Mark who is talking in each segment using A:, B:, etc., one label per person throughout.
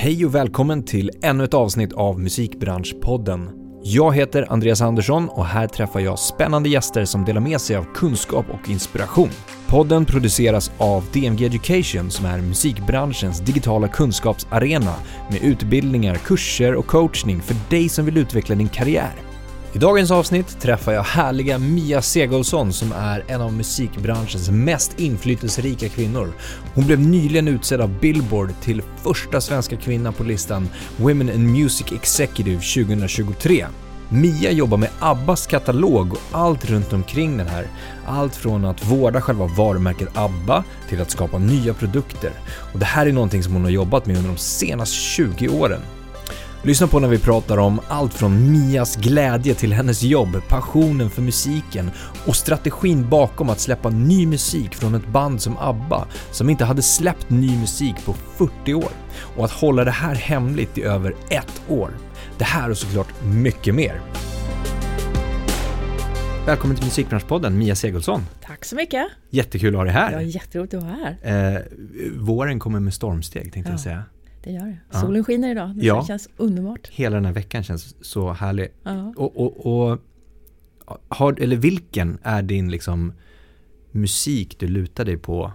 A: Hej och välkommen till ännu ett avsnitt av Musikbranschpodden. Jag heter Andreas Andersson och här träffar jag spännande gäster som delar med sig av kunskap och inspiration. Podden produceras av DMG Education som är musikbranschens digitala kunskapsarena med utbildningar, kurser och coachning för dig som vill utveckla din karriär. I dagens avsnitt träffar jag härliga Mia Segolsson som är en av musikbranschens mest inflytelserika kvinnor. Hon blev nyligen utsedd av Billboard till första svenska kvinna på listan Women in Music Executive 2023. Mia jobbar med Abbas katalog och allt runt omkring den här. Allt från att vårda själva varumärket ABBA till att skapa nya produkter. Och det här är någonting som hon har jobbat med under de senaste 20 åren. Lyssna på när vi pratar om allt från Mias glädje till hennes jobb, passionen för musiken och strategin bakom att släppa ny musik från ett band som ABBA som inte hade släppt ny musik på 40 år och att hålla det här hemligt i över ett år. Det här och såklart mycket mer. Välkommen till Musikbranschpodden, Mia Segelsson.
B: Tack så mycket.
A: Jättekul att ha dig här.
B: Ja, jätteroligt att vara här.
A: Eh, våren kommer med stormsteg tänkte
B: Ja.
A: jag säga.
B: Det gör det.
A: Ja.
B: Solen skiner idag. Det
A: Ja.
B: känns underbart.
A: Hela den här veckan känns så härlig.
B: Ja.
A: Och, och, och har, eller vilken är din liksom musik du lutar dig på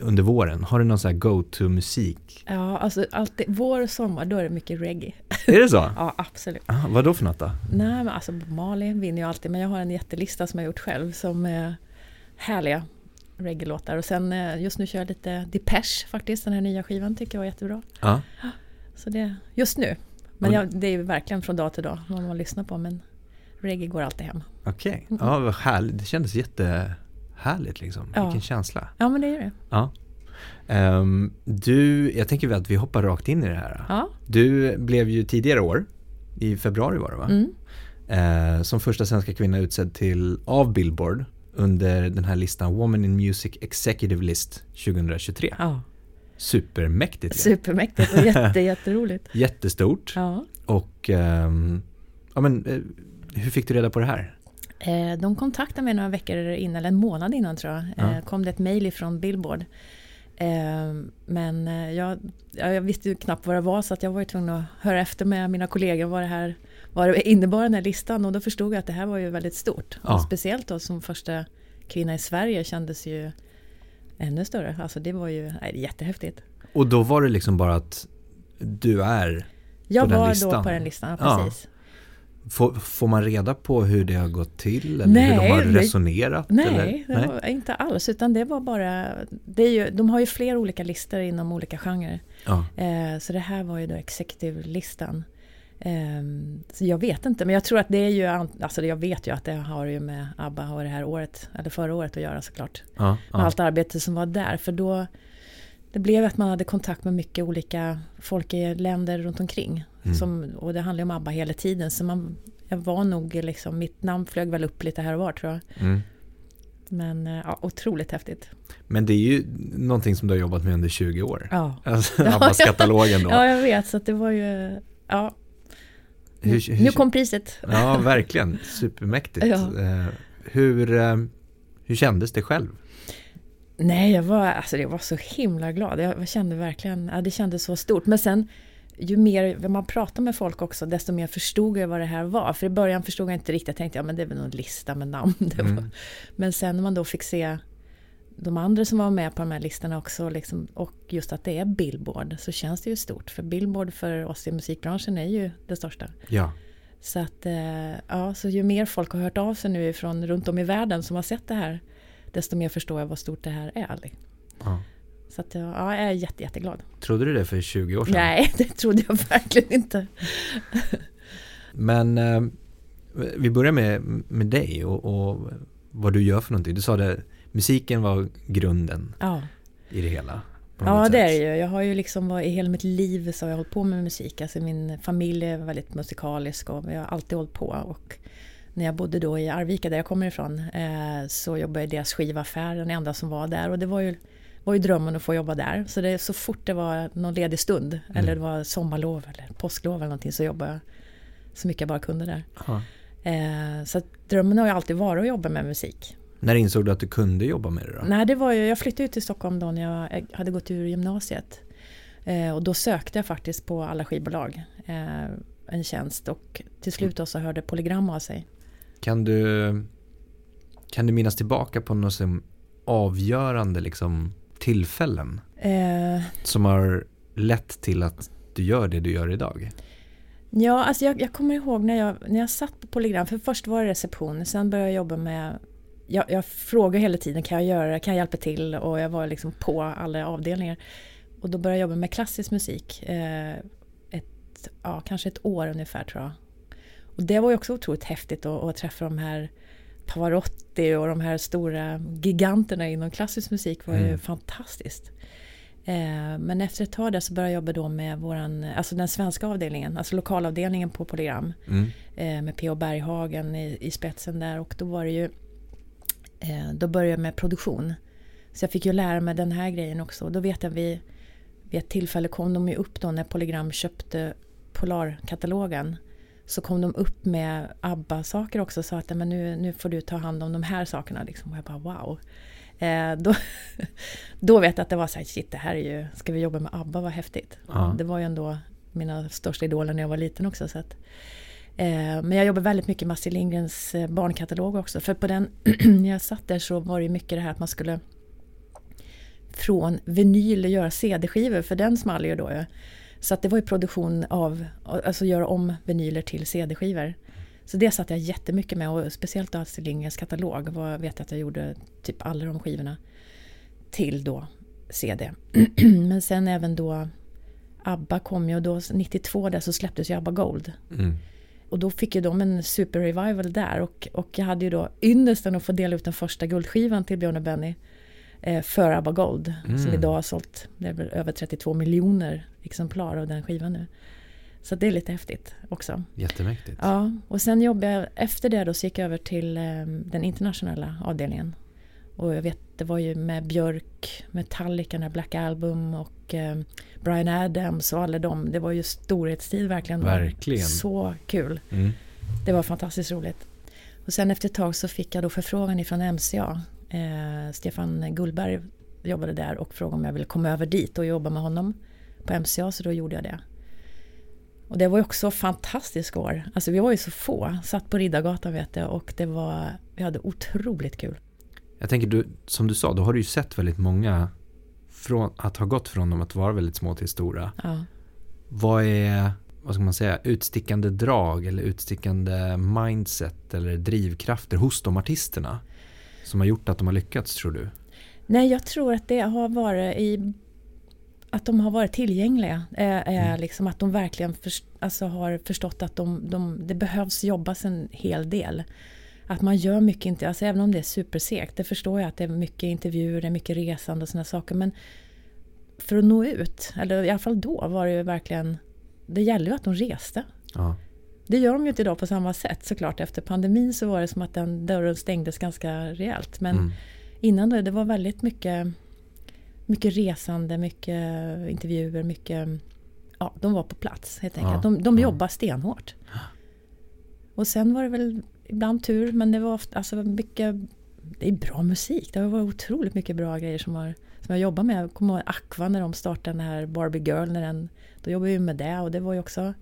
A: under våren? Har du någon sån här go-to-musik?
B: ja, alltså alltid, vår och sommar, då är det mycket reggae.
A: Är det så?
B: Ja, absolut.
A: Ah, vad då för något då?
B: Nej, men alltså Marley vinner ju alltid, men jag har en jättelista som jag gjort själv som är härliga reggae-låtar. Och sen eh, just nu kör jag lite Depeche faktiskt, den här nya skivan tycker jag var jättebra.
A: Ja.
B: Så det, just nu. Men jag, det är verkligen från dag till dag vad man lyssnar på, men reggae går alltid hem.
A: Okej.
B: Mm.
A: Ja, vad härligt. Det kändes jättehärligt liksom.
B: Ja.
A: Vilken känsla.
B: Ja, men det är det.
A: Ja. Ehm, du, jag tänker att vi hoppar rakt in i det här.
B: Ja.
A: Du blev ju tidigare år, i februari var det va?
B: Mm.
A: eh, som första svenska kvinna utsedd till av Billboard under den här listan Woman in Music Executive List 2023.
B: ja.
A: Supermäktigt.
B: Supermäktigt och jätte, jätteroligt.
A: Jättestort.
B: Ja.
A: Och ehm, ja, men, eh, hur fick du reda på det här?
B: Eh, De kontaktade mig några veckor innan, eller en månad innan tror jag.
A: Ja.
B: Eh, kom det ett mejl ifrån Billboard. Eh, Men jag, ja, jag visste ju knappt vad det var så att jag var tvungen att höra efter med mina kollegor vad det här vad det innebar den här listan och då förstod jag att det här var ju väldigt stort.
A: Ja.
B: Speciellt då som första kvinna i Sverige kändes ju ännu större. Alltså det var ju nej, jättehäftigt.
A: Och då var det liksom bara att du är,
B: Jag
A: den
B: var
A: listan?
B: då på den listan,
A: Ja.
B: precis.
A: får, får man reda på hur det har gått till? Eller
B: Nej,
A: hur de har
B: nej.
A: resonerat?
B: Nej, var inte alls. Utan det var bara... Det är ju, de har ju flera olika listor inom olika genrer.
A: Ja.
B: Eh, så det här var ju då executive-listan. Eh, så jag vet inte, men jag tror att det är ju... Alltså jag vet ju att det har ju med ABBA och det här året, eller förra året att göra såklart.
A: Ja,
B: Med
A: ja.
B: allt arbete som var där. För då... Det blev att man hade kontakt med mycket olika folk i länder runt omkring.
A: Mm.
B: Som, och det handlar ju om ABBA hela tiden. Så man, jag var nog liksom... Mitt namn flög väl upp lite här och var tror jag.
A: Mm.
B: Men eh, ja, otroligt häftigt.
A: Men det är ju någonting som du har jobbat med under 20 år.
B: Ja,
A: Alltså,
B: Ja,
A: Abbas-katalogen då.
B: ja jag vet. Så det var ju... Ja,
A: Hur- hur-
B: nu kom priset.
A: Ja, verkligen. Supermäktigt.
B: Ja.
A: Eh, Hur, eh, hur kändes det själv?
B: Nej, jag var, alltså, jag var så himla glad. Jag kände verkligen... Ja, det kändes så stort. Men sen, ju mer man pratar med folk också, desto mer förstod jag vad det här var. För i början förstod jag inte riktigt. Jag tänkte, ja men det är väl någon lista med namn.
A: Mm.
B: Men sen när man då fick se de andra som var med på de här listorna också, liksom, och just att det är Billboard, så känns det ju stort. För Billboard för oss i musikbranschen är ju det största.
A: Ja,
B: Så att, eh, ja, så ju mer folk har hört av sig nu ifrån runt om i världen som har sett det här, desto mer förstår jag vad stort det här är. liksom.
A: ja.
B: Så att, ja, jag är jätte, jätteglad.
A: Trodde du det för 20 år sedan?
B: Nej, det trodde jag verkligen inte.
A: Men eh, vi börjar med, med dig och, och vad du gör för någonting. Du sa det, musiken var grunden
B: Ja,
A: i det hela.
B: ja
A: något
B: det är
A: sätt.
B: det ju. Jag har ju liksom i hela mitt liv så har jag hållit på med musik. Alltså min familj är väldigt musikalisk och jag har alltid hållit på. Och när jag bodde då i Arvika där jag kommer ifrån eh, så jobbade jag i deras skivaffär, den enda som var där. Och det var ju, var ju drömmen att få jobba där. Så det, så fort det var någon ledig stund, eller det var sommarlov eller påsklov eller någonting, så jobbade jag så mycket jag bara kunde där. Eh, så drömmen har ju alltid varit att jobba med musik.
A: När insåg du att du kunde jobba med det då?
B: Nej, det var ju, jag flyttade ut till Stockholm då när jag hade gått ur gymnasiet. Eh, och då sökte jag faktiskt på alla skivbolag eh, en tjänst och till slut då så hörde Polygram av sig.
A: Kan du, kan du minnas tillbaka på något som avgörande liksom, tillfällen
B: Eh,
A: som har lett till att du gör det du gör idag?
B: Ja, alltså jag, jag kommer ihåg när jag, när jag satt på Polygram, för först var det reception, sen började jag jobba med jag, jag frågade hela tiden, kan jag göra det, kan jag hjälpa till? Och jag var liksom på alla avdelningar. Och då började jag jobba med klassisk musik. Eh, ett, ja, kanske ett år ungefär tror jag. Och det var ju också otroligt häftigt att, att träffa de här Pavarotti och de här stora giganterna inom klassisk musik var ju
A: Mm.
B: fantastiskt. Eh, men efter ett tag där så började jag jobba då med våran, alltså den svenska avdelningen, alltså lokalavdelningen på Polygram.
A: Mm.
B: Eh, med P.O. Berghagen i, i spetsen där och då var det ju Då började jag med produktion. Så jag fick ju lära mig den här grejen också. Då vet jag vid, vid ett tillfälle kom de ju upp då när Polygram köpte Polarkatalogen. Så kom de upp med ABBA-saker också och sa att men nu, nu får du ta hand om de här sakerna. Liksom. Och jag bara wow. Eh, då, då vet jag att det var så här, shit det här är ju, ska vi jobba med ABBA, vad häftigt.
A: Ja.
B: Det var ju ändå mina största idoler när jag var liten också. Så att, eh, Eh, men jag jobbar väldigt mycket med Astrid Lindgrens eh, barnkatalog också. För på den, när jag satt där så var det mycket det här att man skulle från vinyl göra CD-skivor, för den small ju då. Så att det var ju produktion av, alltså göra om vinyler till CD-skivor. Så det satt jag jättemycket med och speciellt då Astrid Lindgrens katalog. Var, jag vet att jag gjorde typ alla de skivorna till då CD. Men sen även då ABBA kom ju och då 92 där så släpptes ju ABBA Gold.
A: Mm.
B: Och då fick ju de en super-revival där och, och jag hade ju då ynnesten att få dela ut den första guldskivan till Björn och Benny eh, för ABBA Gold.
A: Mm.
B: Som idag har sålt det är väl över 32 miljoner exemplar av den skivan nu. Så det är lite häftigt också.
A: Jättemäktigt.
B: Ja, och sen jobbade jag, efter det då så gick jag över till eh, den internationella avdelningen. Och jag vet, det var ju med Björk, Metallica, när Black Album och eh, Brian Adams och alla dem. Det var ju storhetstid verkligen.
A: Verkligen.
B: Så kul.
A: Mm.
B: Det var fantastiskt roligt. Och sen efter ett tag så fick jag då förfrågan ifrån MCA. Eh, Stefan Gullberg jobbade där och frågade om jag ville komma över dit och jobba med honom på MCA, så då gjorde jag det. Och det var ju också fantastiska år. Alltså vi var ju så få, satt på Riddargatan vet jag och det var, vi hade otroligt kul.
A: Jag tänker, du, som du sa, då har du ju sett väldigt många från, att ha gått från dem att vara väldigt små till stora.
B: Ja.
A: Vad är, vad ska man säga, utstickande drag eller utstickande mindset eller drivkrafter hos de artisterna som har gjort att de har lyckats tror du?
B: Nej, jag tror att det har varit i att de har varit tillgängliga. Är
A: Mm.
B: liksom att de verkligen först, alltså har förstått att de, de, det behövs jobbas en hel del. Att man gör mycket, inte, alltså även om det är supersegt. Det förstår jag att det är mycket intervjuer, det är mycket resande och sådana saker. Men för att nå ut, eller i alla fall då var det ju verkligen Det gäller ju att de reste.
A: Ja.
B: Det gör de ju inte idag på samma sätt såklart. Efter pandemin så var det som att den dörren stängdes ganska rejält. Men
A: Mm.
B: innan då, det var väldigt mycket, mycket resande, mycket intervjuer, mycket... Ja, de var på plats helt enkelt.
A: Ja,
B: De, de
A: ja.
B: jobbade stenhårt. Och sen var det väl ibland tur, men det var ofta, alltså mycket... Det är bra musik. Det har varit otroligt mycket bra grejer som, har, som jag jobbar med. Jag kommer ihåg Aqua när de startade den här Barbie Girl. När den, då jobbade vi med det och det var ju också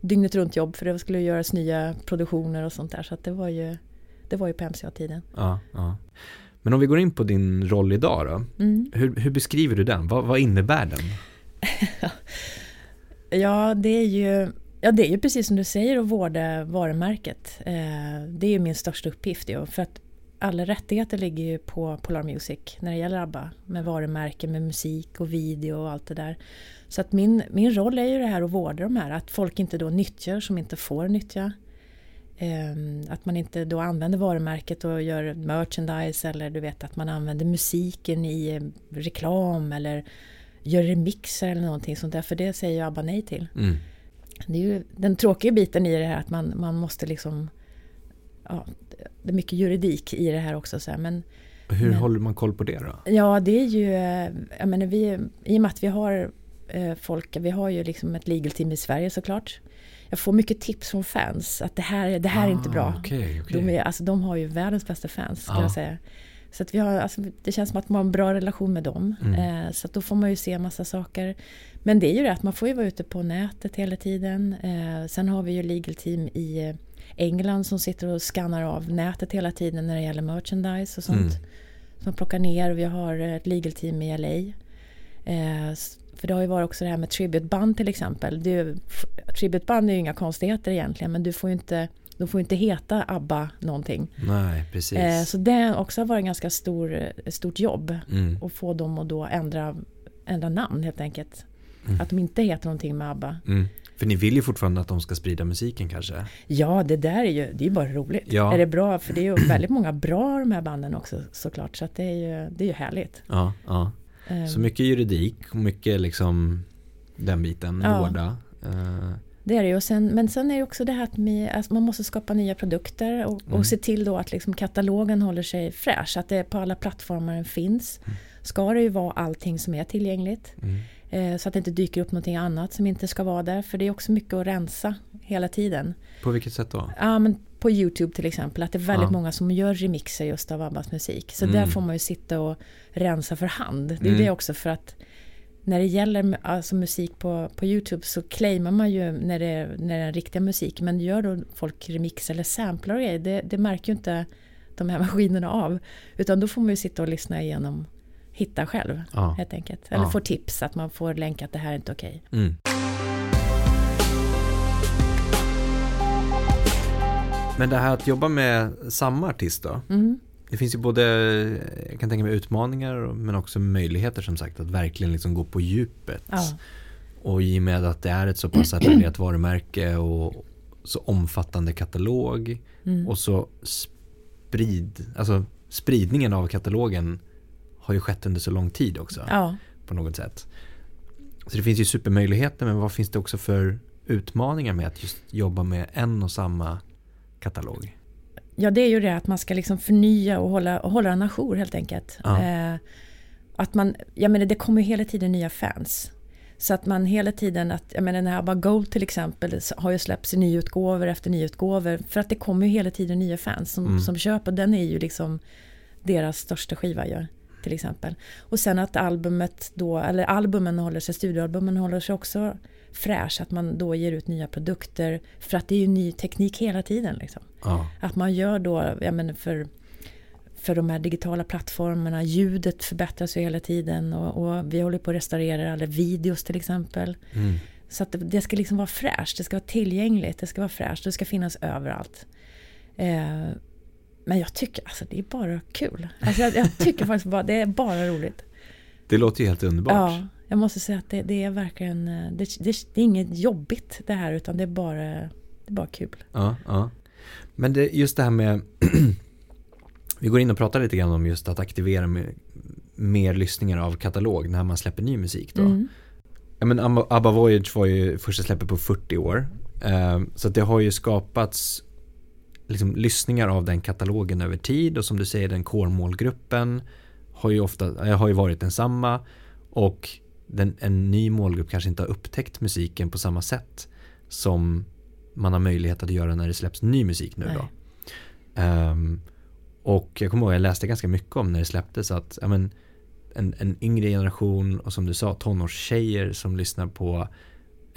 B: dygnet runt jobb för det skulle göras nya produktioner och sånt där. Så det var ju, det var ju på MCA-tiden.
A: Ja, ja. Men om vi går in på din roll idag då.
B: Mm.
A: Hur, hur beskriver du den? Vad, vad innebär den?
B: Ja, det är ju Ja, det är ju precis som du säger att vårda varumärket. Eh, det är ju min största uppgift. För att alla rättigheter ligger ju på Polar Music när det gäller ABBA. Med varumärken, med musik och video och allt det där. Så att min, min roll är ju det här att vårda de här. Att folk inte då nyttjar som inte får nyttja. Ehm, att man inte då använder varumärket och gör merchandise eller du vet att man använder musiken i eh, reklam eller gör remixer eller någonting sånt där. För det säger ju ABBA nej till.
A: Mm.
B: Det är ju den tråkiga biten i det här att man, man måste liksom... Ja, det är mycket juridik i det här också. Så här, men
A: Hur
B: Men-
A: håller man koll på det då?
B: ja, det är ju... Jag menar, vi, I och med att vi har eh, folk, vi har ju liksom ett legal team i Sverige såklart. Jag får mycket tips från fans att det här, det här är inte bra.
A: Ah, Okej, okej.
B: De, är, alltså, de har ju världens bästa fans, ska
A: Ja.
B: jag säga. Så att vi har, alltså, det känns som att man har en bra relation med dem.
A: Mm.
B: Eh, så att då får man ju se massa saker. Men det är ju det att man får ju vara ute på nätet hela tiden. Eh, sen har vi ju legal team i England som sitter och skannar av nätet hela tiden när det gäller merchandise och sånt.
A: Mm.
B: Som plockar ner. Vi har ett legal team i LA. Eh, för det har ju varit också det här med tributeband till exempel. F- tributeband är ju inga konstigheter egentligen men du får ju inte, de får inte heta ABBA någonting.
A: Nej, precis.
B: Eh, så det har också varit en ganska stor, eh, stort jobb
A: Mm.
B: att få dem att då ändra, ändra namn helt enkelt.
A: Mm.
B: Att de inte heter någonting med ABBA.
A: Mm. För ni vill ju fortfarande att de ska sprida musiken kanske?
B: Ja, det där är ju, det är ju bara roligt.
A: Ja.
B: Är det bra? För det är ju väldigt många bra de här banden också såklart. Så att det är ju, det är ju härligt.
A: Ja, ja. Så mycket juridik och mycket liksom den biten,
B: Ja.
A: vårda. Eh,
B: Det är det ju. Sen, men sen är det också det här att alltså man måste skapa nya produkter och,
A: Mm.
B: och se till då att liksom katalogen håller sig fräsch. Att det på alla plattformar den finns. Ska det ju vara allting som är tillgängligt.
A: mm.
B: Eh, så att det inte dyker upp någonting annat som inte ska vara där. För det är också mycket att rensa hela tiden.
A: På vilket sätt då?
B: Ja, men på Youtube till exempel. Att det är väldigt
A: Ja.
B: många som gör remixer just av Abbas musik. Så
A: Mm.
B: där får man ju sitta och rensa för hand. Det är
A: Mm.
B: det också för att när det gäller alltså musik på, på Youtube så claimar man ju när det, är, när det är riktiga musik. Men gör då folk remix eller samplar och grejer, det, det märker ju inte de här maskinerna av. Utan då får man ju sitta och lyssna igenom, hitta själv
A: Ja.
B: helt enkelt. Eller
A: Ja.
B: få tips att man får länka att det här är inte okej.
A: Mm. Men det här att jobba med samma artist då?
B: Mm.
A: Det finns ju både, jag kan tänka mig utmaningar men också möjligheter som sagt att verkligen liksom gå på djupet.
B: Ja.
A: Och i och med att det är ett så pass etablerat varumärke och så omfattande katalog
B: Mm.
A: och så sprid, alltså spridningen av katalogen har ju skett under så lång tid också
B: ja.
A: på något sätt. Så det finns ju supermöjligheter men vad finns det också för utmaningar med att just jobba med en och samma katalog?
B: Ja, det är ju det att man ska liksom förnya och hålla, och hålla en ajour helt enkelt.
A: Ja.
B: Eh, att man, jag menar det kommer ju hela tiden nya fans. Så att man hela tiden, att, jag menar den här ABBA Gold till exempel har ju släppts i nyutgåvor efter nyutgåvor. För att det kommer ju hela tiden nya fans som,
A: Mm.
B: som köper. Den är ju liksom deras största skiva ju, till exempel. Och sen att albumet då, eller albumen håller sig, studioalbumen håller sig också fräsch. Att man då ger ut nya produkter. För att det är ju ny teknik hela tiden liksom.
A: Ja,
B: Att man gör då, jag menar för, för de här digitala plattformarna, ljudet förbättras ju hela tiden och, och vi håller på att restaurera alla videos till exempel.
A: mm.
B: Så att det, det ska liksom vara fräscht, det ska vara tillgängligt, det ska vara fräscht, det ska finnas överallt. Eh, men jag tycker alltså det är bara kul. Alltså jag, jag tycker faktiskt bara det är bara roligt.
A: det låter ju helt underbart.
B: Ja, jag måste säga att det, det är verkligen, eh, det, det, det är inget jobbigt det här utan det är bara, det är bara kul.
A: Ja, ja. Men det, just det här med Vi går in och pratar lite grann om just att aktivera med, mer lyssningar av katalog när man släpper ny musik då.
B: Mm.
A: Ja, men Abba, Voyage var ju första släppet på 40 år. Eh, så det har ju skapats liksom, lyssningar av den katalogen över tid och som du säger den core-målgruppen har ju ofta, eh, har ju varit densamma och den, en ny målgrupp kanske inte har upptäckt musiken på samma sätt som man har möjlighet att göra när det släpps ny musik nu då. Ehm, och jag kommer ihåg jag läste ganska mycket om när det släpptes att men, en, en yngre generation och som du sa tonårstjejer som lyssnar på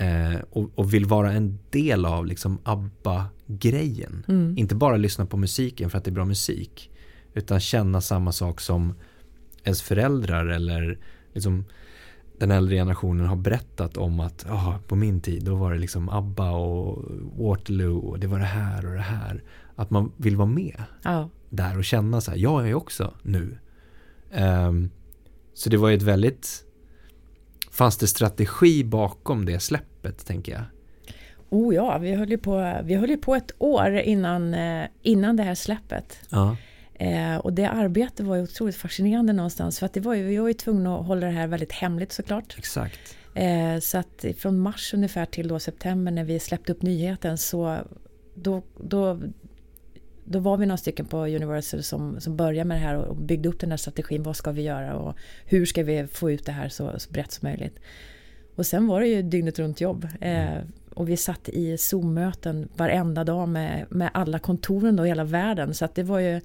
A: eh, och, och vill vara en del av liksom ABBA-grejen.
B: Mm.
A: Inte bara lyssna på musiken för att det är bra musik utan känna samma sak som ens föräldrar eller liksom den äldre generationen har berättat om att ah, på min tid då var det liksom ABBA och Waterloo och det var det här och det här. Att man vill vara med
B: Ja.
A: där och känna så här, jag är också nu. Ehm, så det var ju ett väldigt, fanns det strategi bakom det släppet tänker jag?
B: Oh ja, vi höll ju på, vi höll på ett år innan, eh, innan det här släppet.
A: Ja.
B: Eh, och det arbetet var ju otroligt fascinerande någonstans. För att det var ju, vi var ju tvungna att hålla det här väldigt hemligt såklart.
A: Exakt.
B: Eh, så att från mars ungefär till då september när vi släppte upp nyheten så då, då, då var vi några stycken på Universal som, som började med det här och byggde upp den här strategin. Vad ska vi göra och hur ska vi få ut det här så, så brett som möjligt. Och sen var det ju dygnet runt jobb. Eh, och vi satt i Zoom-möten varenda dag med, med alla kontoren i hela världen. Så att det var ju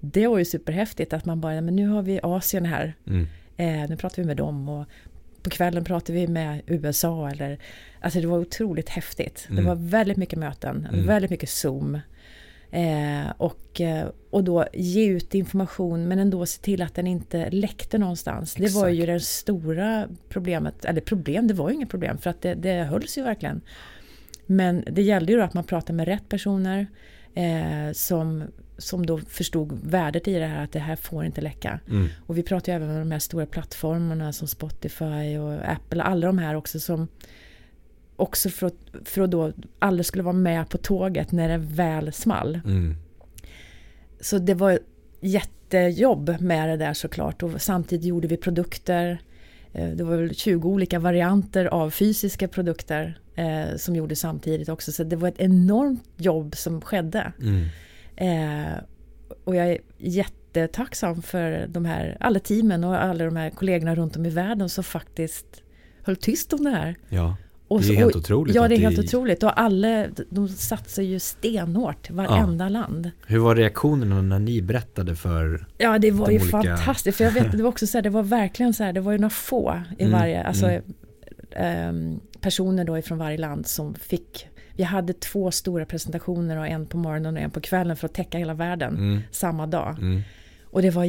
B: det var ju superhäftigt att man bara, men nu har vi Asien här.
A: Mm.
B: Eh, nu pratar vi med dem och på kvällen pratar vi med USA. Eller, alltså det var otroligt häftigt.
A: Mm.
B: Det var väldigt mycket möten,
A: Mm.
B: väldigt mycket Zoom. Eh, och, eh, och då ge ut information men ändå se till att den inte läckte någonstans. Det var ju
A: Exakt.
B: det stora problemet, eller problem, det var ju inget problem för att det, det hölls ju verkligen. Men det gällde ju då att man pratade med rätt personer eh, som, som då förstod värdet i det här att det här får inte läcka.
A: Mm.
B: Och vi pratar ju även med de här stora plattformarna som Spotify och Apple, alla de här också som också för att, för att då alla skulle vara med på tåget när det väl small.
A: Mm.
B: Så det var jättejobb med det där såklart och samtidigt gjorde vi produkter. Eh, Det var väl 20 olika varianter av fysiska produkter eh, som gjordes samtidigt också. Så det var ett enormt jobb som skedde.
A: Mm.
B: Eh, och jag är jättetacksam för de här, alla teamen och alla de här kollegorna runt om i världen som faktiskt höll tyst om det här.
A: Ja,
B: Och
A: det är helt
B: och,
A: otroligt.
B: Ja, det är helt otroligt. Och alla, de satsar ju stenhårt, varenda land.
A: Hur var reaktionerna när ni berättade för...
B: Ja, det var
A: De
B: ju
A: olika-
B: fantastiskt. För jag vet, det var också så här, det var verkligen så här, det var ju några få i
A: Mm,
B: varje, alltså
A: mm.
B: personer då ifrån varje land som fick, vi hade två stora presentationer och en på morgonen och en på kvällen för att täcka hela världen
A: Mm.
B: samma dag.
A: Mm.
B: Och det var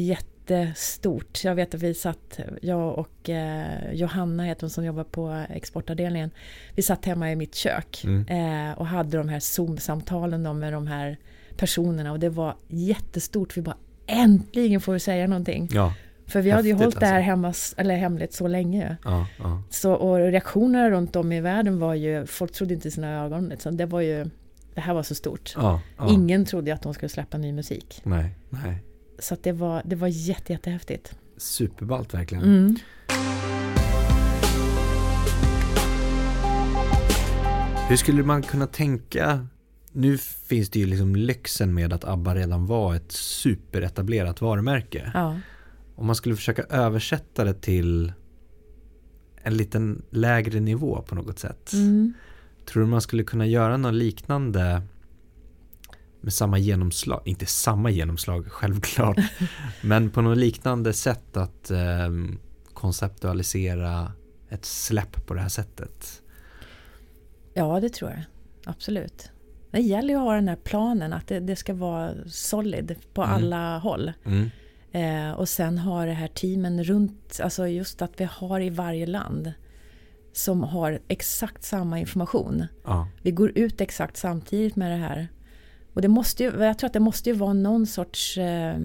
B: jättestort. Jag vet att vi satt, jag och eh, Johanna heter hon som jobbar på exportavdelningen. Vi satt hemma i mitt kök
A: Mm.
B: eh, och hade de här Zoom-samtalen med de här personerna och det var jättestort. Vi bara äntligen får vi säga någonting.
A: Ja,
B: För vi hade ju
A: Häftigt,
B: hållit det här
A: alltså.
B: hemma, eller hemligt så länge.
A: ja, ja.
B: Så, och reaktionerna runt om i världen var ju, folk trodde inte sina ögon. Liksom. Det var ju, det här var så stort.
A: ja.
B: Ingen trodde att de skulle släppa ny musik.
A: Nej, nej.
B: Så det var, det var jätte, jättehäftigt.
A: Superballt verkligen.
B: Mm.
A: Hur skulle man kunna tänka? Nu finns det ju liksom lyxen med att ABBA redan var ett superetablerat varumärke.
B: Ja.
A: Om man skulle försöka översätta det till en liten lägre nivå på något sätt.
B: Mm.
A: Tror du man skulle kunna göra något liknande med samma genomslag, inte samma genomslag självklart, men på något liknande sätt att ehm, konceptualisera ett släpp på det här sättet.
B: ja, det tror jag. Absolut. Det gäller ju att ha den här planen, att det, det ska vara solid på
A: Mm.
B: alla håll.
A: Mm.
B: Eh, och sen ha det här teamen runt, alltså just att vi har i varje land som har exakt samma information.
A: Ja,
B: Vi går ut exakt samtidigt med det här. Och det måste ju, jag tror att det måste ju vara någon sorts... Eh,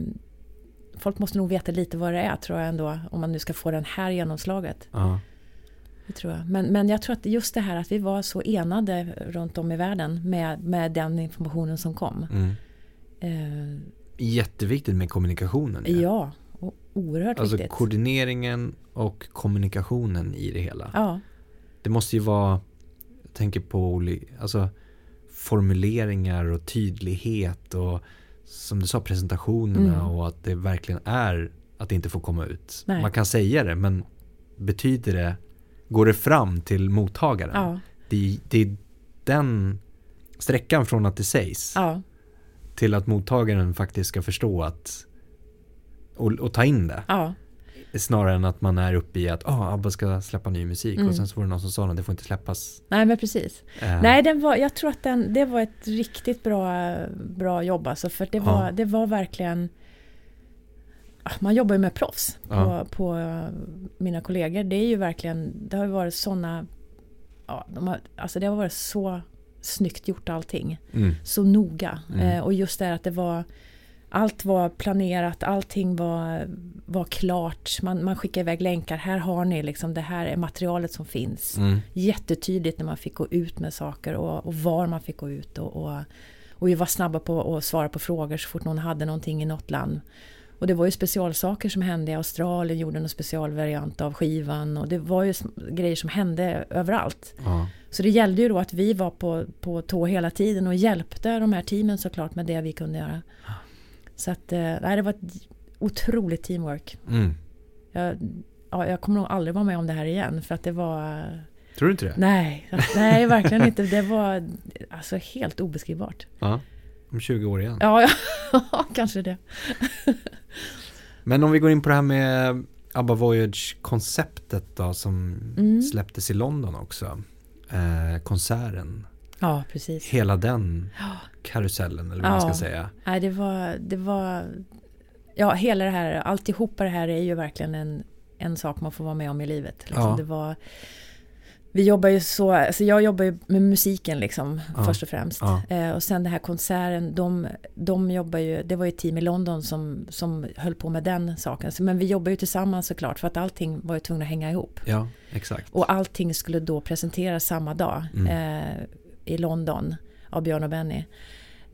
B: folk måste nog veta lite vad det är tror jag ändå, om man nu ska få den här genomslaget.
A: ja,
B: Det tror jag. Men, men jag tror att just det här att vi var så enade runt om i världen med, med den informationen som kom.
A: mm.
B: Eh,
A: Jätteviktigt med kommunikationen. ju.
B: ja, och oerhört
A: Alltså
B: viktigt.
A: koordineringen och kommunikationen i det hela.
B: Ja,
A: Det måste ju vara, jag tänker på alltså, formuleringar och tydlighet och som du sa presentationerna
B: Mm.
A: och att det verkligen är att det inte får komma ut.
B: Nej.
A: Man kan säga det men betyder det, går det fram till mottagaren?
B: ja,
A: Det, det är den sträckan från att det sägs
B: ja,
A: till att mottagaren faktiskt ska förstå att och, och ta in det.
B: ja,
A: Snarare än att man är uppe i att ah, ABBA ska släppa ny musik
B: Mm.
A: och sen så var det någon som sa att det får inte släppas.
B: nej men precis.
A: Eh,
B: Nej, den var, jag tror att den, det var ett riktigt bra, bra jobb alltså, för det var,
A: Ja.
B: det var verkligen Ah, man jobbar ju med proffs på,
A: Ja.
B: på mina kollegor. Det är ju verkligen, det har ju varit sådana, ja, de har, alltså det har varit så snyggt gjort allting.
A: Mm.
B: Så noga.
A: Mm.
B: Eh, och just det här att det var, allt var planerat, allting var, var klart. Man, man skickar iväg länkar, här har ni liksom, det här är materialet som finns
A: Mm.
B: jättetydligt när man fick gå ut med saker och, och var man fick gå ut. Och, och, och vi var snabba på att svara på frågor så fort någon hade någonting i något land. Och det var ju specialsaker som hände i Australien, gjorde en specialvariant av skivan och det var ju grejer som hände överallt.
A: Ja.
B: Så det gällde ju då att vi var på, på tå hela tiden och hjälpte de här teamen såklart med det vi kunde göra. Så att, eh, nej, det var ett otroligt teamwork.
A: Mm.
B: Jag, ja, jag kommer nog aldrig vara med om det här igen för att det var
A: Tror du inte det?
B: Nej, nej verkligen inte. Det var alltså helt obeskrivbart.
A: Ja. om 20 år igen.
B: Ja, ja kanske det.
A: Men om vi går in på det här med ABBA Voyage-konceptet då som mm. släpptes i London också. Eh, konserten.
B: Ja, precis.
A: Hela den karusellen eller vad ja. man ska säga.
B: Nej, det var, det var, ja hela det här, alltihopa det här är ju verkligen en, en sak man får vara med om i livet. Liksom. Ja. Det var, vi jobbar ju så, alltså jag jobbar ju med musiken liksom ja. först och främst. Ja. Eh, och sen den här konserten, de, de jobbar ju, det var ju ett team i London som, som höll på med den saken. Så, men vi jobbar ju tillsammans såklart för att allting var ju tvungna att hänga ihop.
A: Ja, exakt.
B: Och allting skulle då presenteras samma dag mm. eh, i London av Björn och Benny.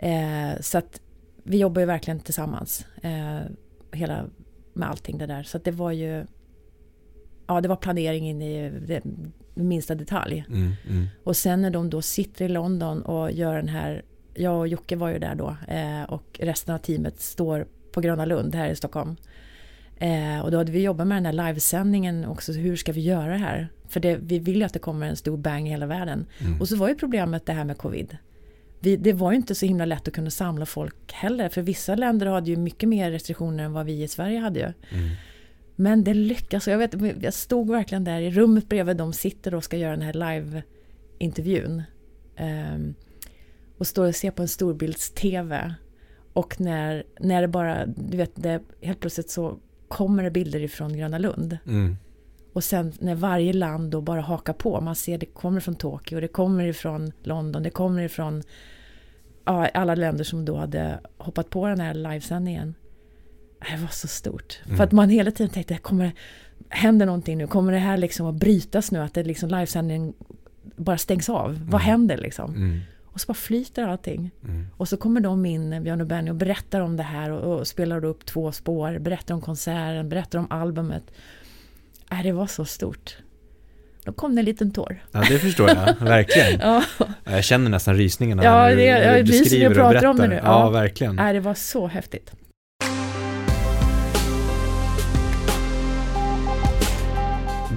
B: Eh, så att vi jobbar ju verkligen tillsammans. Eh, hela, med allting det där. Så att det var ju ja, det var planering in i det, minsta detalj. Mm, mm. Och sen när de då sitter i London och gör den här, jag och Jocke var ju där då eh, och resten av teamet står på Gröna Lund här i Stockholm. Eh, och då hade vi jobbat med den här livesändningen också, hur ska vi göra det här? För det, vi vill ju att det kommer en stor bang i hela världen. Mm. Och så var ju problemet det här med covid. Vi, det var ju inte så himla lätt att kunna samla folk heller, för vissa länder hade ju mycket mer restriktioner än vad vi i Sverige hade ju. Mm. Men det lyckas. Jag, vet, jag stod verkligen där i rummet bredvid de sitter och ska göra den här live-intervjun. Um, och står och ser på en storbilds-TV. Och när, när det bara, du vet, det, helt plötsligt så kommer det bilder ifrån Gröna Lund. Mm. Och sen när varje land då bara hakar på. Man ser det kommer från Tokyo, det kommer ifrån London, det kommer ifrån alla länder som då hade hoppat på den här livesändningen. Det var så stort. Mm. För att man hela tiden tänkte, kommer händer någonting nu? Kommer det här liksom att brytas nu? Att det liksom livesändningen bara stängs av? Mm. Vad händer liksom? Mm. Och så bara flyter allting. Mm. Och så kommer de in, Björn och Benny, och berättar om det här och, och spelar upp två spår, berättar om konserten, berättar om albumet. Äh, det var så stort. Då kom det en liten tår.
A: Ja, det förstår jag. Verkligen. ja. Jag känner nästan rysningarna
B: ja, när du, jag, du skriver och berättar. Om det nu. Ja,
A: ja verkligen.
B: Äh, det var så häftigt.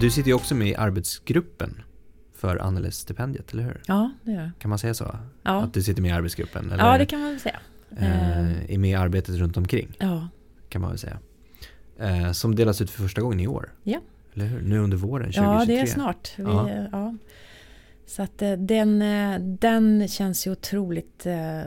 A: Du sitter ju också med i arbetsgruppen för Anneli-stipendiet, eller hur?
B: Ja, det gör jag.
A: Kan man säga så? Ja. Att du sitter med i arbetsgruppen?
B: Eller, ja, det kan man väl säga.
A: Eh, är med i arbetet runt omkring?
B: Ja.
A: Kan man väl säga. Eh, som delas ut för första gången i år?
B: Ja.
A: Eller hur? Nu under våren 2023?
B: Ja, det är snart. Vi, ja. ja. Så att eh, den, eh, den känns ju otroligt eh,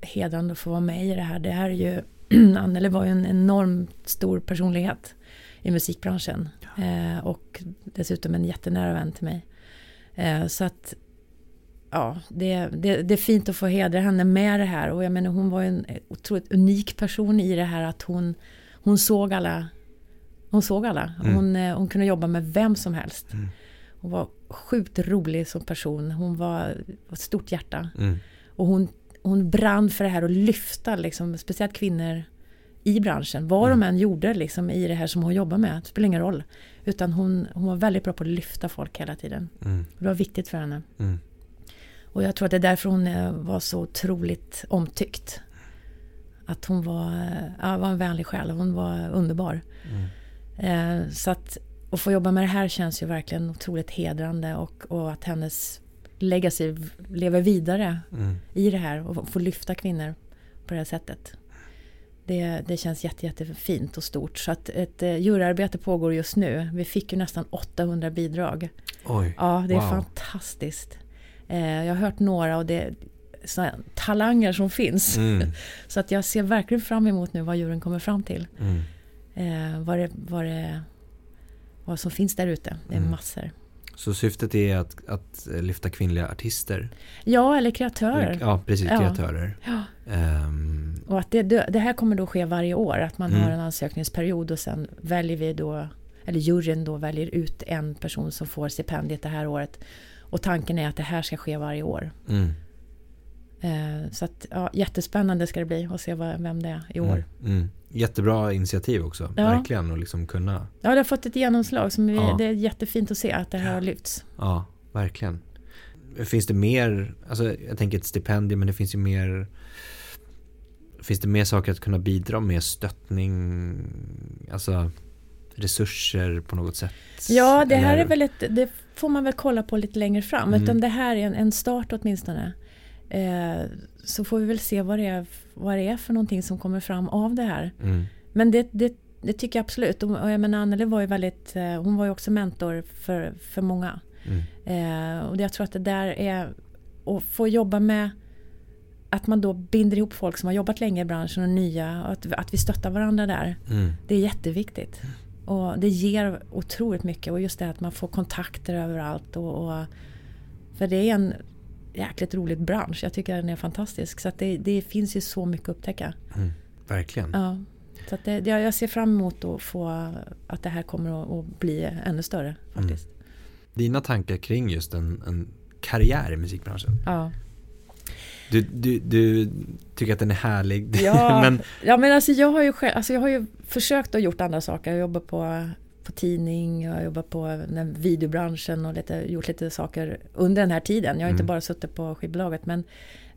B: hedrande att få vara med i det här. Det här är ju, Anneli var ju en enormt stor personlighet i musikbranschen. Eh, och dessutom en jättenära vän till mig. Så att ja, det, det, det, är fint att få hedra henne med det här. Och jag menar hon var ju en otroligt unik person i det här att hon, hon såg alla. Hon såg alla. Mm. Hon, eh, hon kunde jobba med vem som helst. Mm. Hon var sjukt rolig som person. Hon var, ett stort hjärta. Mm. Och hon, hon brann för det här att lyfta liksom, speciellt kvinnor i branschen. Vad mm. de än gjorde liksom, i det här som hon jobbar med, det spelar ingen roll. Utan hon, hon var väldigt bra på att lyfta folk hela tiden. Mm. Det var viktigt för henne. Mm. Och jag tror att det är därför hon eh, var så otroligt omtyckt. Att hon var, ja, var en vänlig själ, hon var underbar. Mm. Eh, så att, att få jobba med det här känns ju verkligen otroligt hedrande och, och att hennes legacy lever vidare mm. i det här och få lyfta kvinnor på det här sättet. Det, det känns jätte, jättefint och stort. Så att ett eh, juryarbete pågår just nu. Vi fick ju nästan 800 bidrag.
A: Oj,
B: ja, det är wow. fantastiskt. Eh, jag har hört några och det är talanger som finns. Mm. Så att jag ser verkligen fram emot nu vad juryn kommer fram till. Mm. Eh, vad, det, vad, det, vad som finns där ute. Det är mm. massor.
A: Så syftet är att, att lyfta kvinnliga artister?
B: Ja, eller kreatörer.
A: Ja, precis. Kreatörer.
B: Ja. Um. Och att det, det här kommer då ske varje år. Att man mm. har en ansökningsperiod och sen väljer vi då, eller juryn då väljer ut en person som får stipendiet det här året. Och tanken är att det här ska ske varje år. Mm. Uh, så att, ja, jättespännande ska det bli att se vem det är i år.
A: Mm. mm jättebra initiativ också. Ja. Verkligen att liksom kunna.
B: Ja, det har fått ett genomslag. Som vi, ja. Det är jättefint att se att det här har lyfts.
A: Ja, verkligen. Finns det mer, alltså jag tänker ett stipendium, men det finns ju mer Finns det mer saker att kunna bidra med? Stöttning, alltså resurser på något sätt?
B: Ja, det här Eller? är väl ett, det får man väl kolla på lite längre fram. Mm. Utan det här är en, en start åtminstone. Eh, så får vi väl se vad det, är, vad det är för någonting som kommer fram av det här.
A: Mm.
B: Men det, det, det tycker jag absolut. Och jag menar, Anneli var ju väldigt, eh, hon var ju också mentor för, för många.
A: Mm.
B: Eh, och jag tror att det där är att få jobba med att man då binder ihop folk som har jobbat länge i branschen och nya. Och att, att vi stöttar varandra där.
A: Mm.
B: Det är jätteviktigt. Och det ger otroligt mycket. Och just det att man får kontakter överallt. Och, och, för det är en jäkligt rolig bransch. Jag tycker den är fantastisk. Så det, det finns ju så mycket att upptäcka.
A: Mm. Verkligen.
B: Ja. Så det, jag ser fram emot att få att det här kommer att, bli ännu större faktiskt.
A: Dina tankar kring just en, en karriär i musikbranschen?
B: Ja.
A: Du, du, du tycker att den är härlig.
B: Ja,
A: men,
B: ja men alltså jag har ju själv, alltså jag har ju försökt att gjort andra saker. Jag jobbar på, på tidning, jag jobbar på den videobranschen och lite, gjort lite saker under den här tiden. Jag har inte
A: Mm.
B: bara suttit på skivbolaget men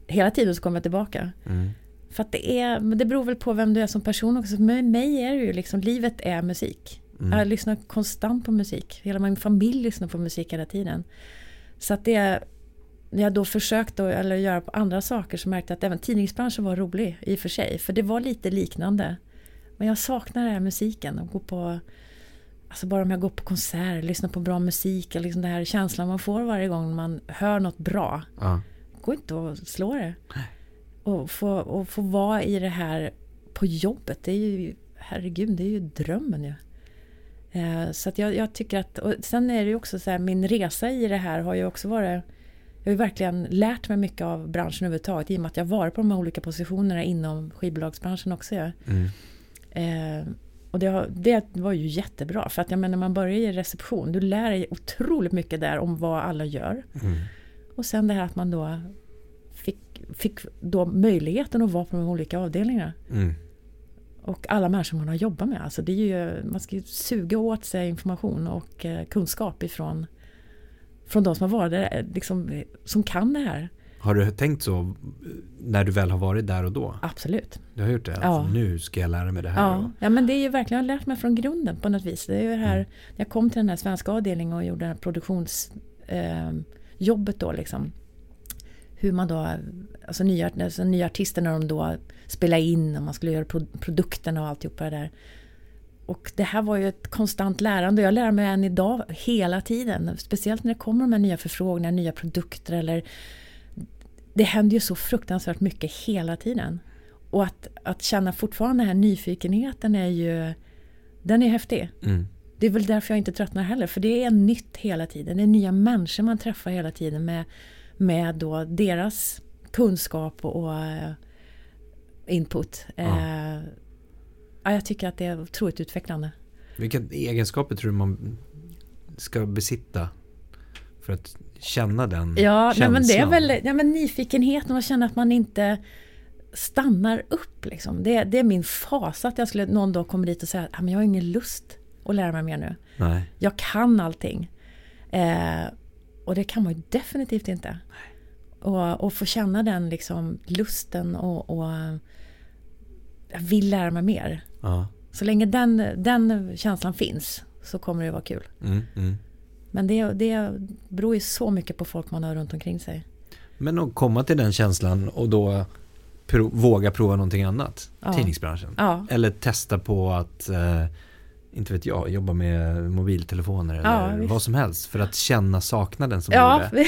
B: hela tiden så kommer jag tillbaka.
A: mm,
B: För att det är, men det beror väl på vem du är som person också. Med mig är det ju liksom, livet är musik.
A: mm,
B: Jag lyssnar konstant på musik. Hela min familj lyssnar på musik hela tiden. Så att det när jag då försökte eller göra på andra saker så märkte jag att även tidningsbranschen var rolig i och för sig. För det var lite liknande. Men jag saknar den här musiken. Och gå på, alltså bara om jag går på konsert, lyssnar på bra musik. Eller liksom den här känslan man får varje gång man hör något bra.
A: ja.
B: Det går inte att slå det. Och få, och få vara i det här på jobbet, det är ju, herregud, det är ju drömmen ju. Eh, Så att jag, jag tycker att, och sen är det ju också så här, min resa i det här har ju också varit jag har ju verkligen lärt mig mycket av branschen överhuvudtaget i och med att jag har varit på de här olika positionerna inom skivbolagsbranschen också. Ja.
A: Mm,
B: Eh, och det, har, det var ju jättebra för att jag menar när man börjar i reception, du lär dig otroligt mycket där om vad alla gör.
A: mm,
B: Och sen det här att man då fick, fick då möjligheten att vara på de olika avdelningarna.
A: mm,
B: Och alla människor man har jobbat med. Alltså det är ju, man ska ju suga åt sig information och eh, kunskap ifrån från de som har varit där, eh, liksom, som kan det här.
A: Har du tänkt så eh, när du väl har varit där och då?
B: Absolut.
A: Du har gjort det?
B: Ja.
A: Alltså, nu ska jag lära mig det här.
B: Ja,
A: och-
B: ja, men det är ju verkligen, jag har lärt mig från grunden på något vis. Det är ju det här,
A: Mm.
B: jag kom till den här svenska avdelningen och gjorde det här produktionsjobbet eh, jobbet då liksom. Hur man då, alltså nya, alltså nya artister när de då spelar in och man skulle göra pro, produkten och alltihopa det där. Och det här var ju ett konstant lärande jag lär mig än idag hela tiden. Speciellt när det kommer de här nya förfrågningar, nya produkter eller det händer ju så fruktansvärt mycket hela tiden. Och att, att känna fortfarande den här nyfikenheten är ju den är häftig.
A: Mm,
B: Det är väl därför jag inte tröttnar heller. För det är nytt hela tiden. Det är nya människor man träffar hela tiden med, med då deras kunskap och, och eh, input.
A: Ja.
B: Eh, ja, jag tycker att det är otroligt utvecklande.
A: Vilka egenskaper tror du man ska besitta för att känna den
B: Ja, nej, men det är
A: känslan?
B: väl ja, men nyfikenheten och känna att man inte stannar upp. Liksom. Det, det är min fas att jag skulle någon dag komma dit och säga att jag har ingen lust att lära mig mer nu.
A: Nej.
B: Jag kan allting. Eh, och det kan man ju definitivt inte. Och, och få känna den liksom lusten och, och jag vill lära mig mer.
A: Ja.
B: Så länge den, den känslan finns så kommer det vara kul.
A: Mm, mm.
B: Men det, det beror ju så mycket på folk man har runt omkring sig.
A: Men att komma till den känslan och då pro- våga prova någonting annat.
B: Ja.
A: Tidningsbranschen.
B: Ja,
A: Eller testa på att, eh, inte vet jag, jobba med mobiltelefoner eller
B: Ja,
A: vad som helst. För att känna saknaden som
B: ja,
A: gjorde.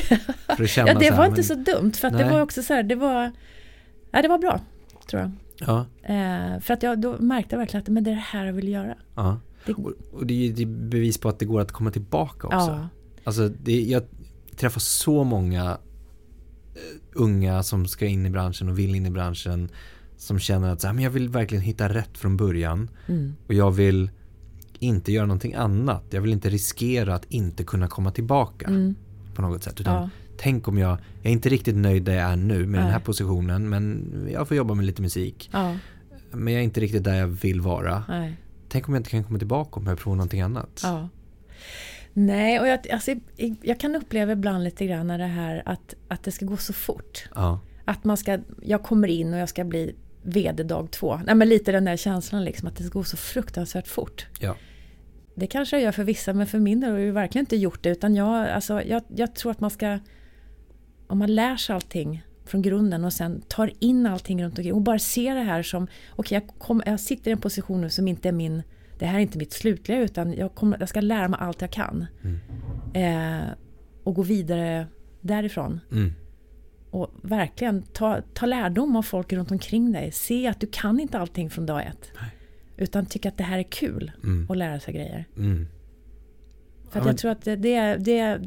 A: För att känna
B: ja det
A: så här,
B: var
A: men-
B: inte så dumt. För att det var också så här, det var, ja, det var bra. Tror jag.
A: Ja,
B: Eh, för att jag då märkte verkligen att men det är det här jag vill göra.
A: ja. Och, det är ju bevis på att det går att komma tillbaka också.
B: ja,
A: Alltså, det, jag träffar så många eh, unga som ska in i branschen och vill in i branschen som känner att så här, men jag vill verkligen hitta rätt från början
B: mm,
A: och jag vill inte göra någonting annat. Jag vill inte riskera att inte kunna komma tillbaka
B: mm,
A: på något sätt. Utan
B: ja,
A: tänk om jag, jag är inte riktigt nöjd där jag är nu med den här
B: Nej.
A: positionen men jag får jobba med lite musik.
B: ja,
A: Men jag är inte riktigt där jag vill vara.
B: nej,
A: Tänk om jag inte kan komma tillbaka om jag provar någonting annat.
B: ja. Nej, och jag, alltså, jag kan uppleva ibland lite grann det här att, att det ska gå så fort.
A: Ja.
B: Att man ska, jag kommer in och jag ska bli VD dag två. Nej, men lite den där känslan liksom att det ska gå så fruktansvärt fort.
A: Ja.
B: Det kanske jag gör för vissa, men för min del har jag verkligen inte gjort det. Utan jag, alltså, jag, jag tror att man ska... Om man lär sig allting från grunden och sen tar in allting runt omkring och bara ser det här som, okej okay, jag, jag sitter i en position nu som inte är min, det här är inte mitt slutliga utan jag, kommer, jag ska lära mig allt jag kan. Mm. Eh, och gå vidare därifrån. Mm. Och verkligen ta, ta lärdom av folk runt omkring dig. Se att du kan inte allting från dag ett. Nej. Utan tycka att det här är kul mm. att lära sig grejer. Mm. För ja, jag tror att det, det, det,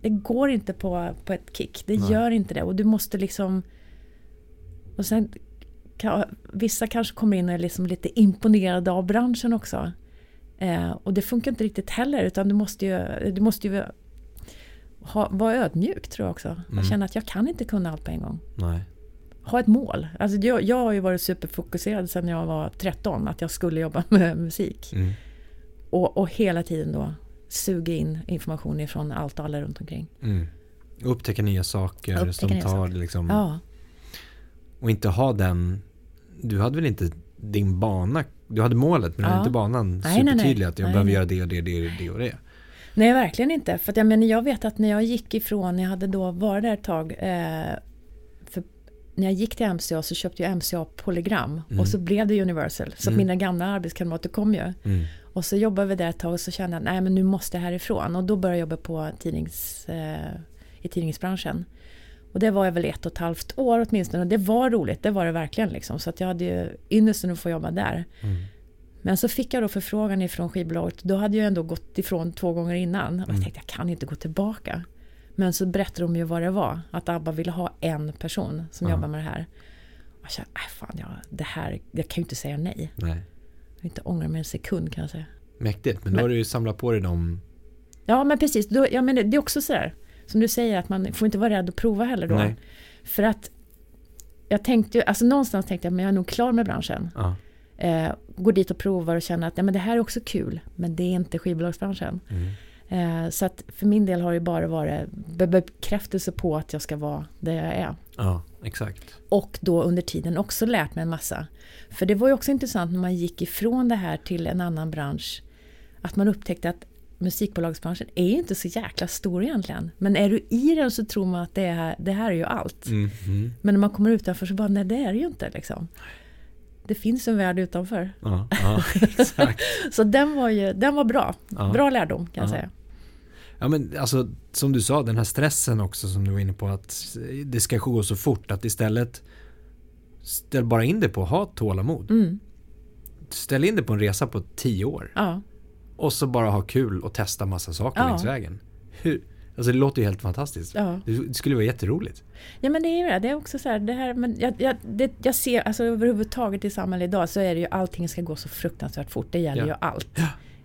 B: det går inte på, på ett kick. Det Nej. gör inte det. Och du måste liksom... Och sen kan, vissa kanske kommer in och är liksom lite imponerade av branschen också. Eh, och det funkar inte riktigt heller. Utan du måste ju, du måste ju ha, vara ödmjuk tror jag också. Mm. Och känna att jag kan inte kunna allt på en gång.
A: Nej.
B: Ha ett mål. Alltså jag, jag har ju varit superfokuserad sedan jag var 13. Att jag skulle jobba med musik. Mm. Och, och hela tiden då suga in information ifrån allt och alla runt omkring.
A: Mm. Upptäcka nya saker Upptäcka som nya tar saker. liksom... Ja. Och inte ha den... Du hade väl inte din bana... Du hade målet men ja. du hade inte banan nej, supertydlig att jag nej, behöver nej. göra det och det, det, det och det.
B: Nej, verkligen inte. För att jag, menar, jag vet att när jag gick ifrån, jag hade då varit där ett tag, eh, när jag gick till MCA så köpte jag MCA Polygram mm. och så blev det Universal. Så mm. mina gamla arbetskamrater kom ju. Mm. Och så jobbade vi där ett tag och så kände jag nej men nu måste jag härifrån. Och då började jag jobba på tidnings, eh, i tidningsbranschen. Och det var jag väl ett och ett halvt år åtminstone. Och det var roligt, det var det verkligen. Liksom. Så att jag hade ju ynnesten att få jobba där. Mm. Men så fick jag då förfrågan ifrån skivbolaget. Då hade jag ändå gått ifrån två gånger innan. Och jag tänkte jag kan inte gå tillbaka. Men så berättade de ju vad det var. Att ABBA ville ha en person som mm. jobbar med det här. Och jag kände, äh, fan, jag, det här, jag kan ju inte säga nej. nej. Jag inte ångra mig en sekund kan jag säga.
A: Mäktigt, men då men, har du ju samlat på dig dem.
B: Ja men precis, då, ja, men det, det är också sådär. Som du säger att man får inte vara rädd att prova heller då. Nej. För att jag tänkte ju, alltså någonstans tänkte jag men jag är nog klar med branschen. Ja. Eh, går dit och provar och känner att ja, men det här är också kul. Men det är inte skivbolagsbranschen. Mm. Eh, så att för min del har det bara varit bekräftelse på att jag ska vara där jag är.
A: Ja, exakt.
B: Och då under tiden också lärt mig en massa. För det var ju också intressant när man gick ifrån det här till en annan bransch. Att man upptäckte att musikbolagsbranschen är inte så jäkla stor egentligen. Men är du i den så tror man att det, är, det här är ju allt. Mm -hmm. Men när man kommer utanför så bara, nej det är det ju inte liksom. Det finns en värld utanför. Ja, ja, så den var ju den var bra. Ja. Bra lärdom kan jag säga.
A: Ja men alltså som du sa den här stressen också som du var inne på att det ska gå så fort att istället ställ bara in dig på att ha tålamod. Mm. Ställ in dig på en resa på tio år. Ja. Och så bara ha kul och testa massa saker ja. längs vägen. Hur, alltså det låter ju helt fantastiskt. Ja. Det skulle vara jätteroligt.
B: Ja men det är det. Det är också så här, det här, men jag, jag, det, jag ser, alltså överhuvudtaget i samhället idag så är det ju allting ska gå så fruktansvärt fort. Det gäller ja. ju allt.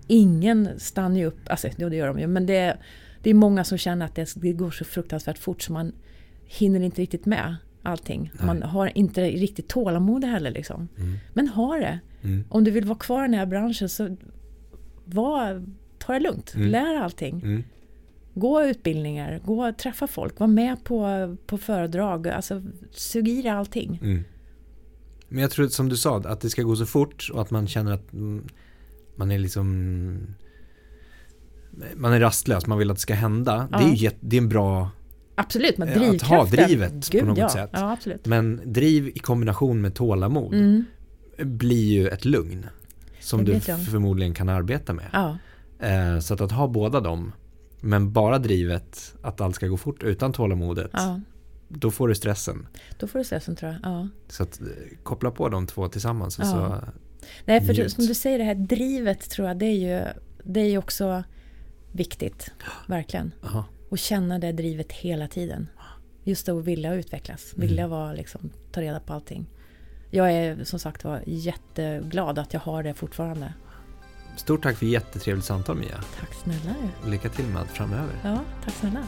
B: Ingen stannar ju upp, alltså det gör de ju, men det, det är många som känner att det, det går så fruktansvärt fort så man hinner inte riktigt med allting. Nej. Man har inte riktigt tålamod heller liksom. Mm. Men ha det. Mm. Om du vill vara kvar i den här branschen så var, ta det lugnt. Mm. Lär allting. Mm. Gå utbildningar, gå och träffa folk, var med på, på föredrag. Alltså sug i dig allting. Mm.
A: Men jag tror som du sa, att det ska gå så fort och att man känner att mm, man är liksom man är rastlös, man vill att det ska hända. Ja. Det, är, det är en bra
B: Absolut,
A: drivkraften. Att ha drivet Gud, på något ja. sätt.
B: Ja,
A: men driv i kombination med tålamod mm. blir ju ett lugn. Som du förmodligen kan arbeta med. Eh, så att, att ha båda dem, men bara drivet att allt ska gå fort utan tålamodet. Då får du stressen.
B: Då får du stressen tror jag. Ja.
A: Så att eh, koppla på de två tillsammans. Och så
B: Nej, för njut. som du säger det här drivet tror jag det är ju, det är ju också viktigt. Verkligen. Aha. Och känna det drivet hela tiden. Just att vilja utvecklas, vilja mm. vara, liksom, ta reda på allting. Jag är som sagt var jätteglad att jag har det fortfarande.
A: Stort tack för jättetrevligt samtal Mia.
B: Tack snälla
A: Lycka till med allt framöver.
B: Ja, tack snälla.